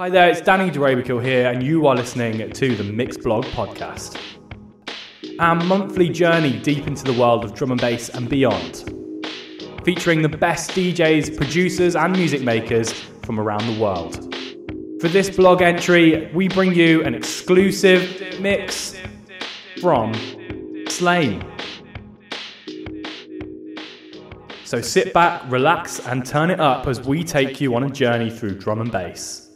Hi there, it's Danny Durabikill here, and you are listening to the Mixed Blog podcast. Our monthly journey deep into the world of drum and bass and beyond, featuring the best DJs, producers, and music makers from around the world. For this blog entry, we bring you an exclusive mix from Slaine. So sit back, relax, and turn it up as we take you on a journey through drum and bass.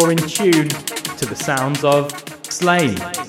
You're in tune to the sounds of Slaine.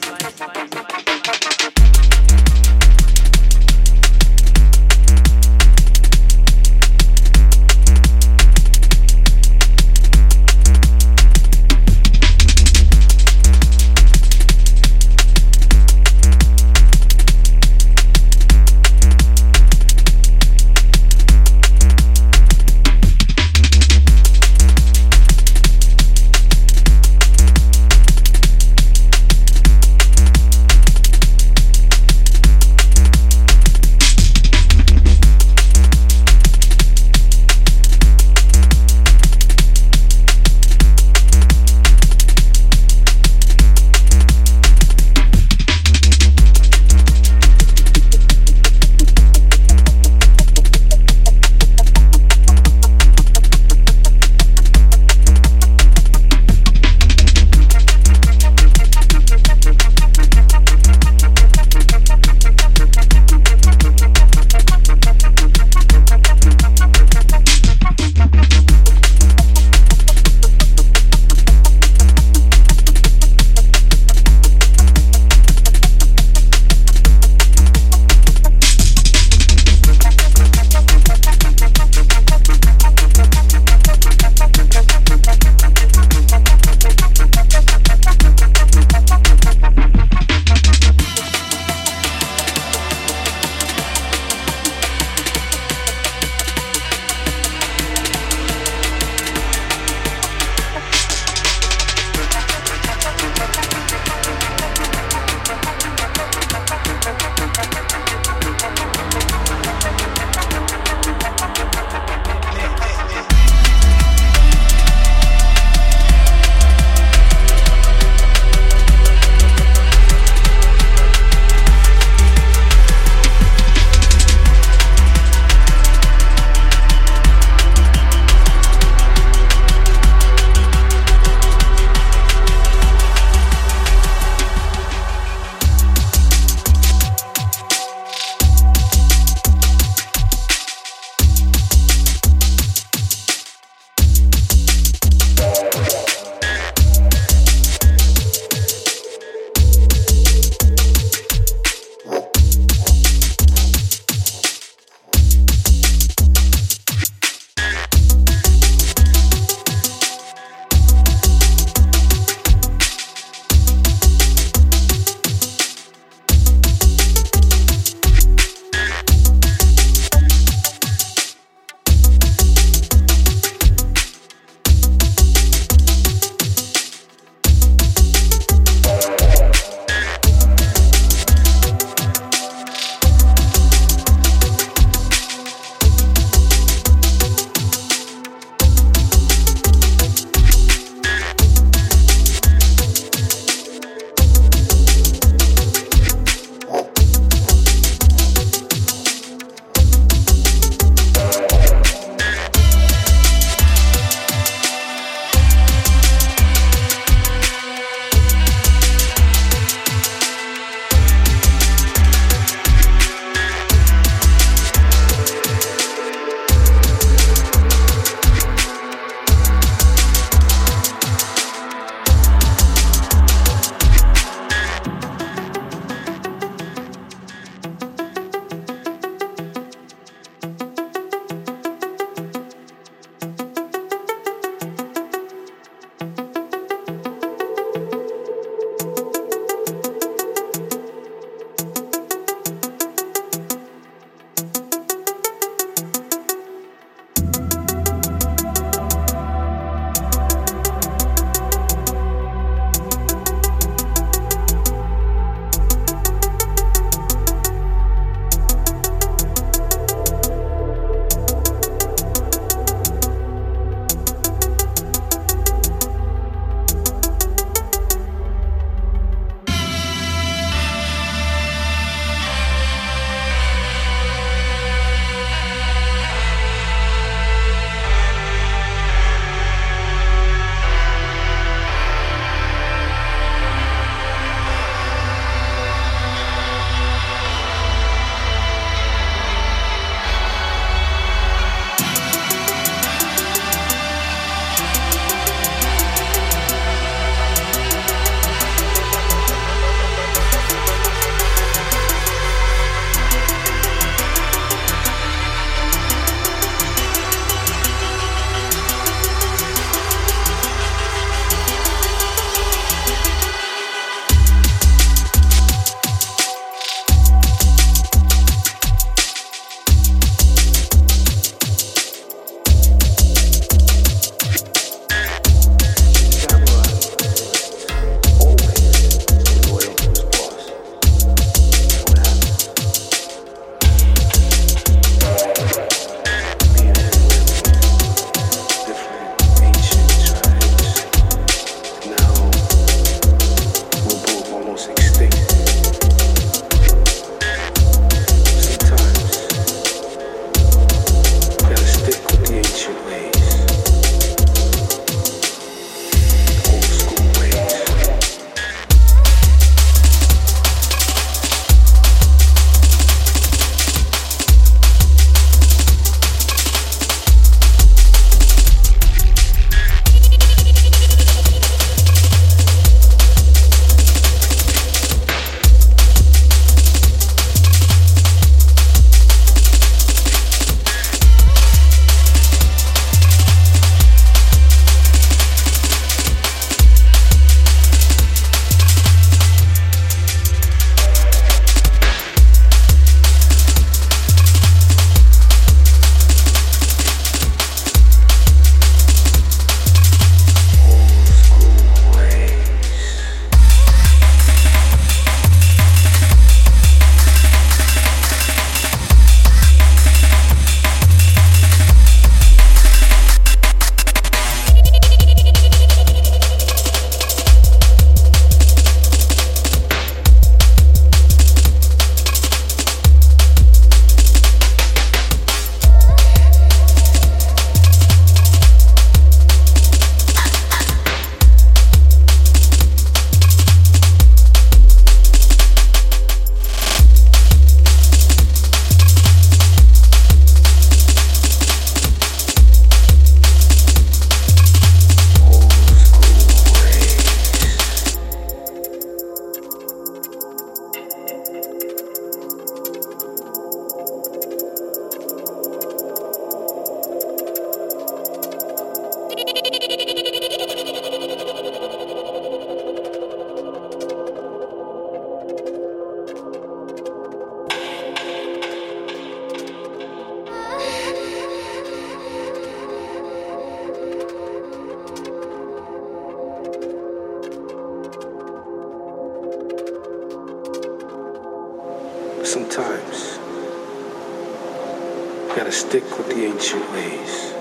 Stick with the ancient ways,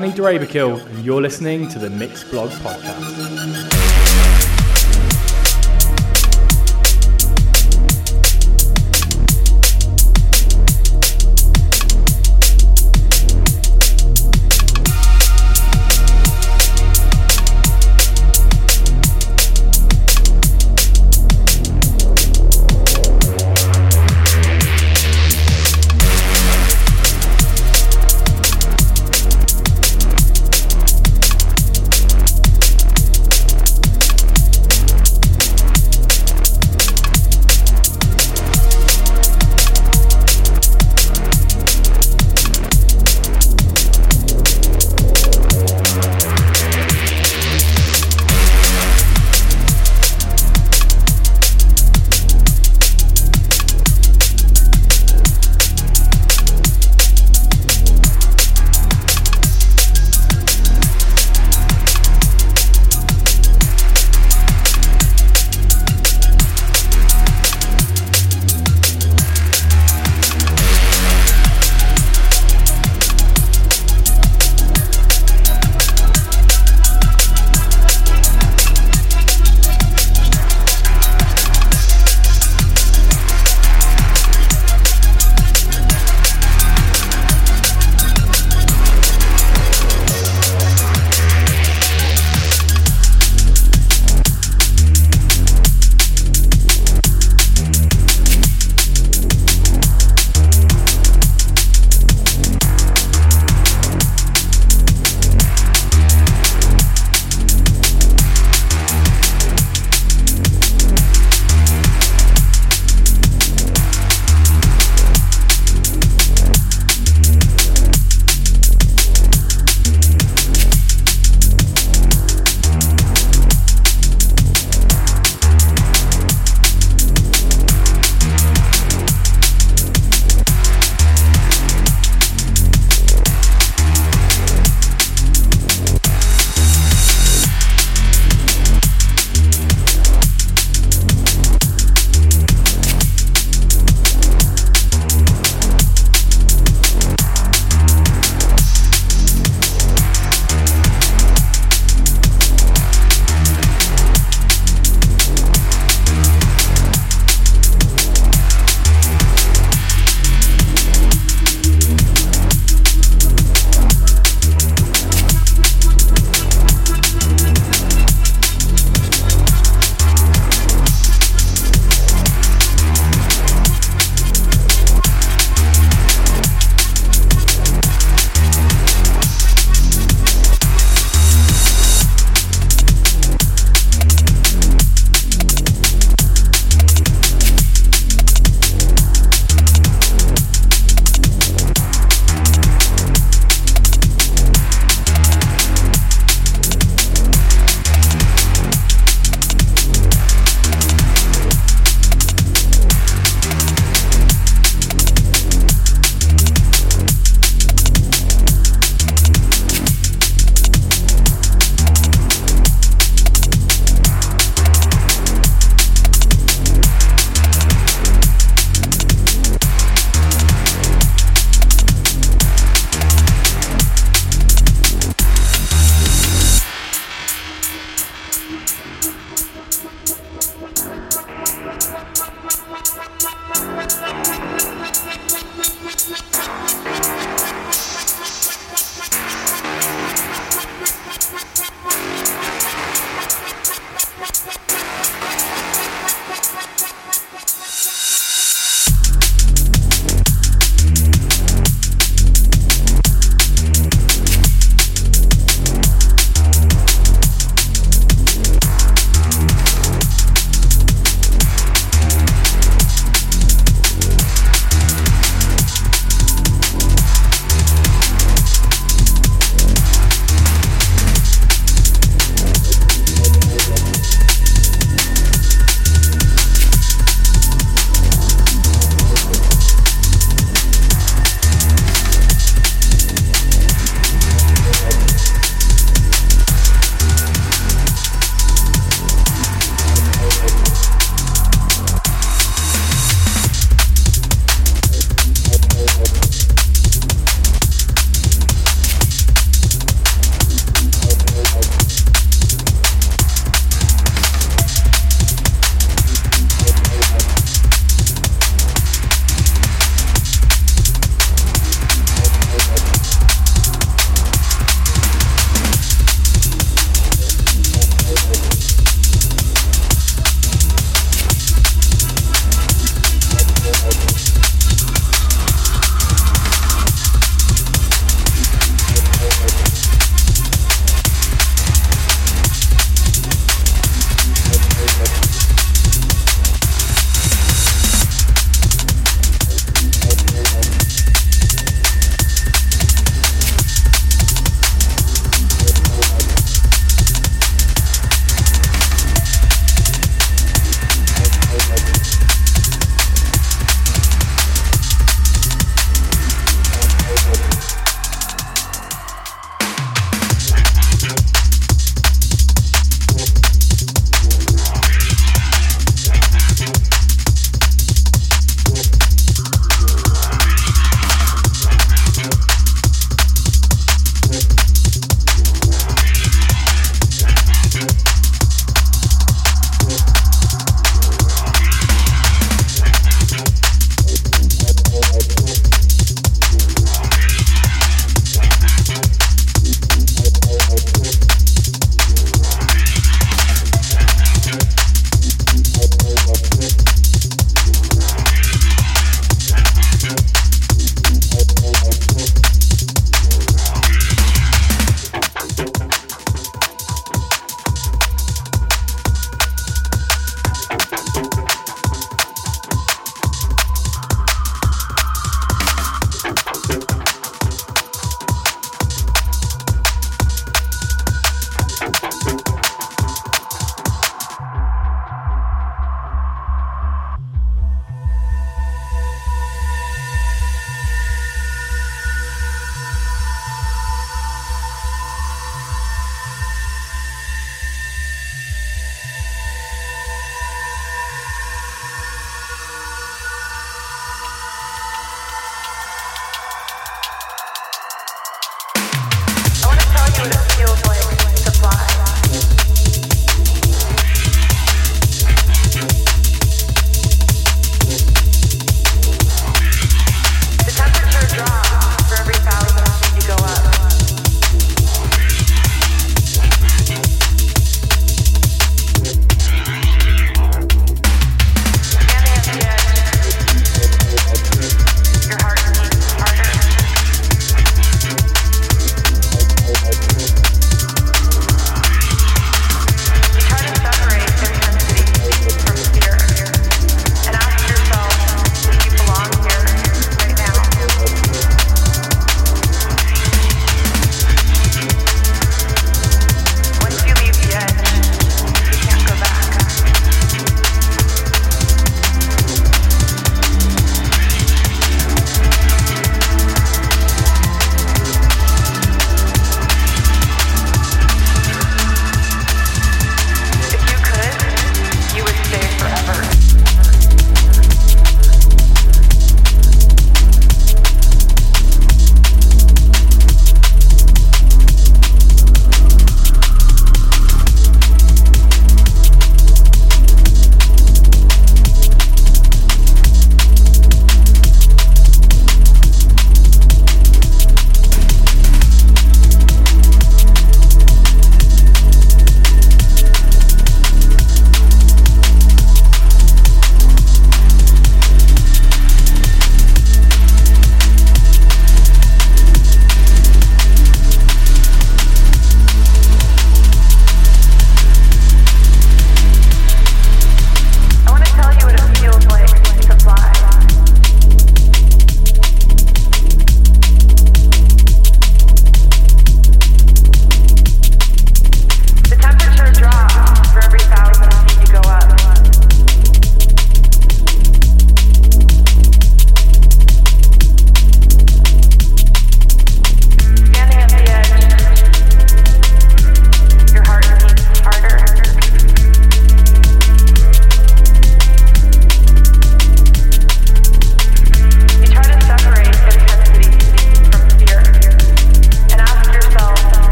Danny Draberkill, and you're listening to the Mixed Blog Podcast.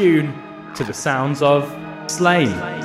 Tune to the sounds of Slaine.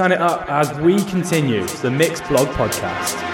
Turn it up as we continue the Mix Blog podcast.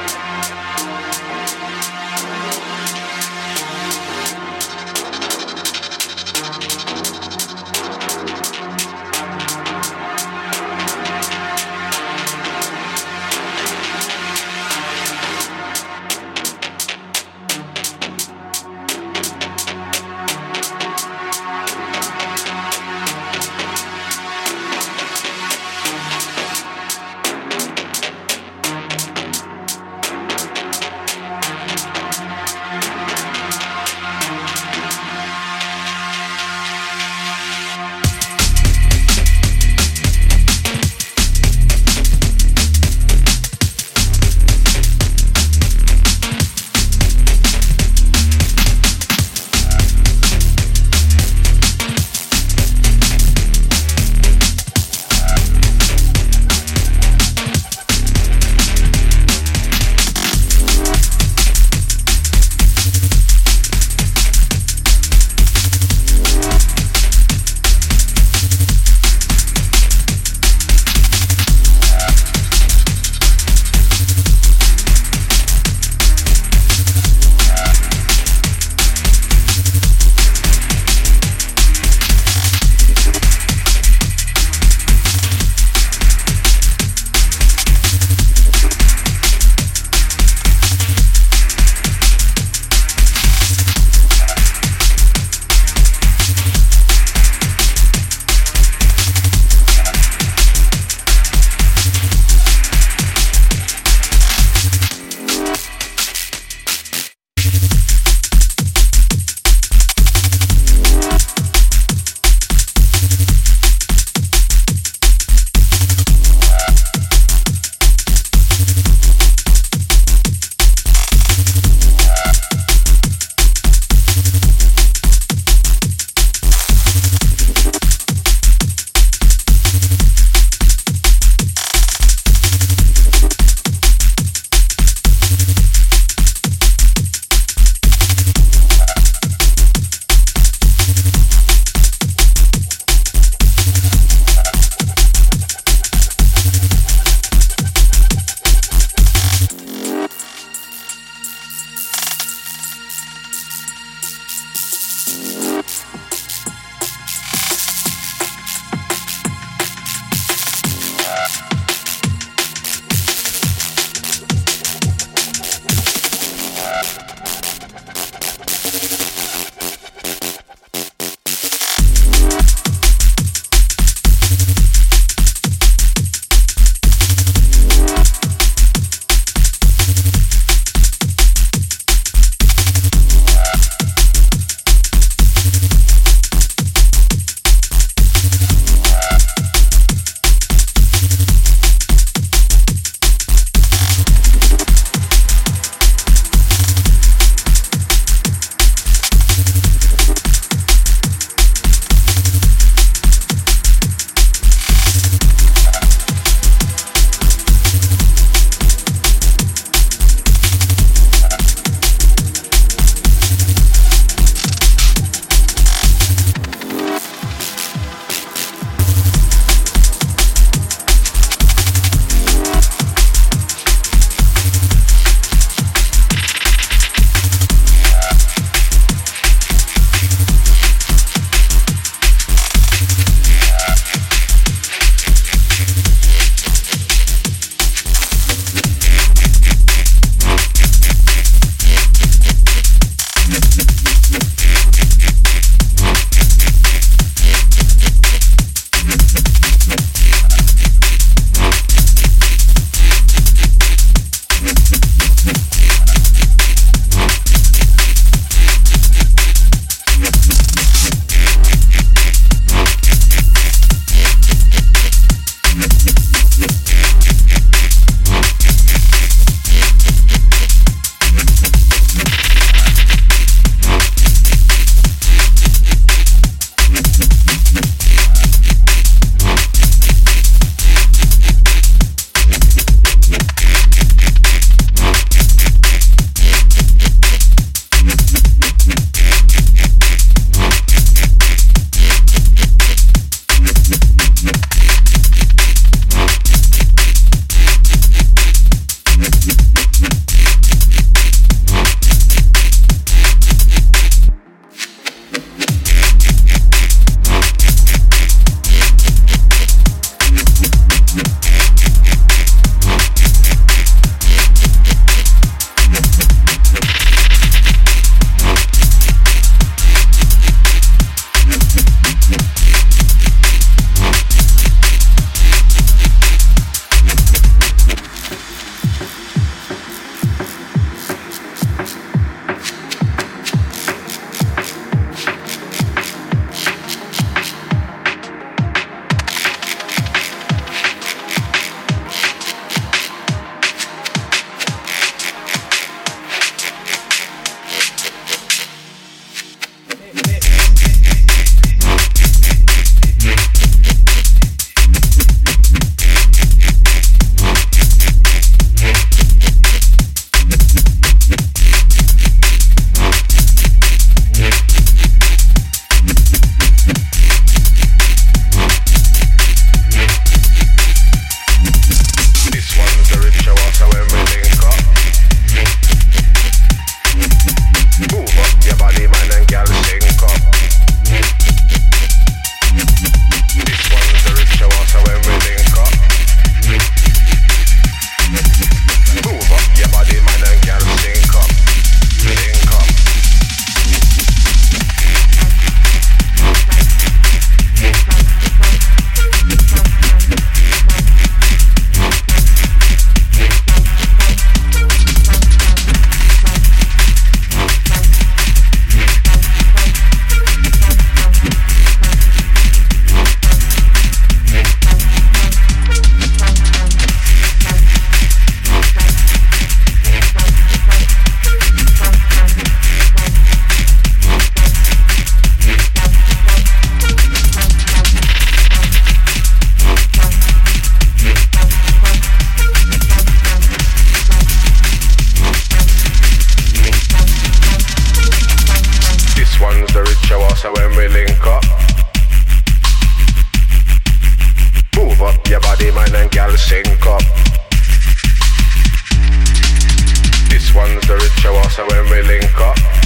so when we link up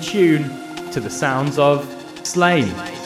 tune to the sounds of Slaine.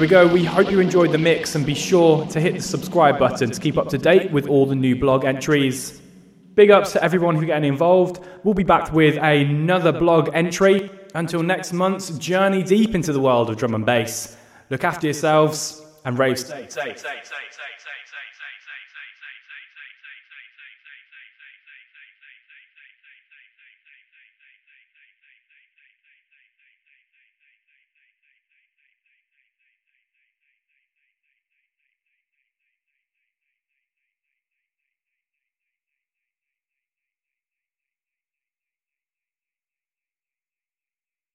There we go. We hope you enjoyed the mix and be sure to hit the subscribe button to keep up to date with all the new blog entries. Big ups to everyone who getting involved. We'll be back with another blog entry. Until next month's journey deep into the world of drum and bass. Look after yourselves and safe.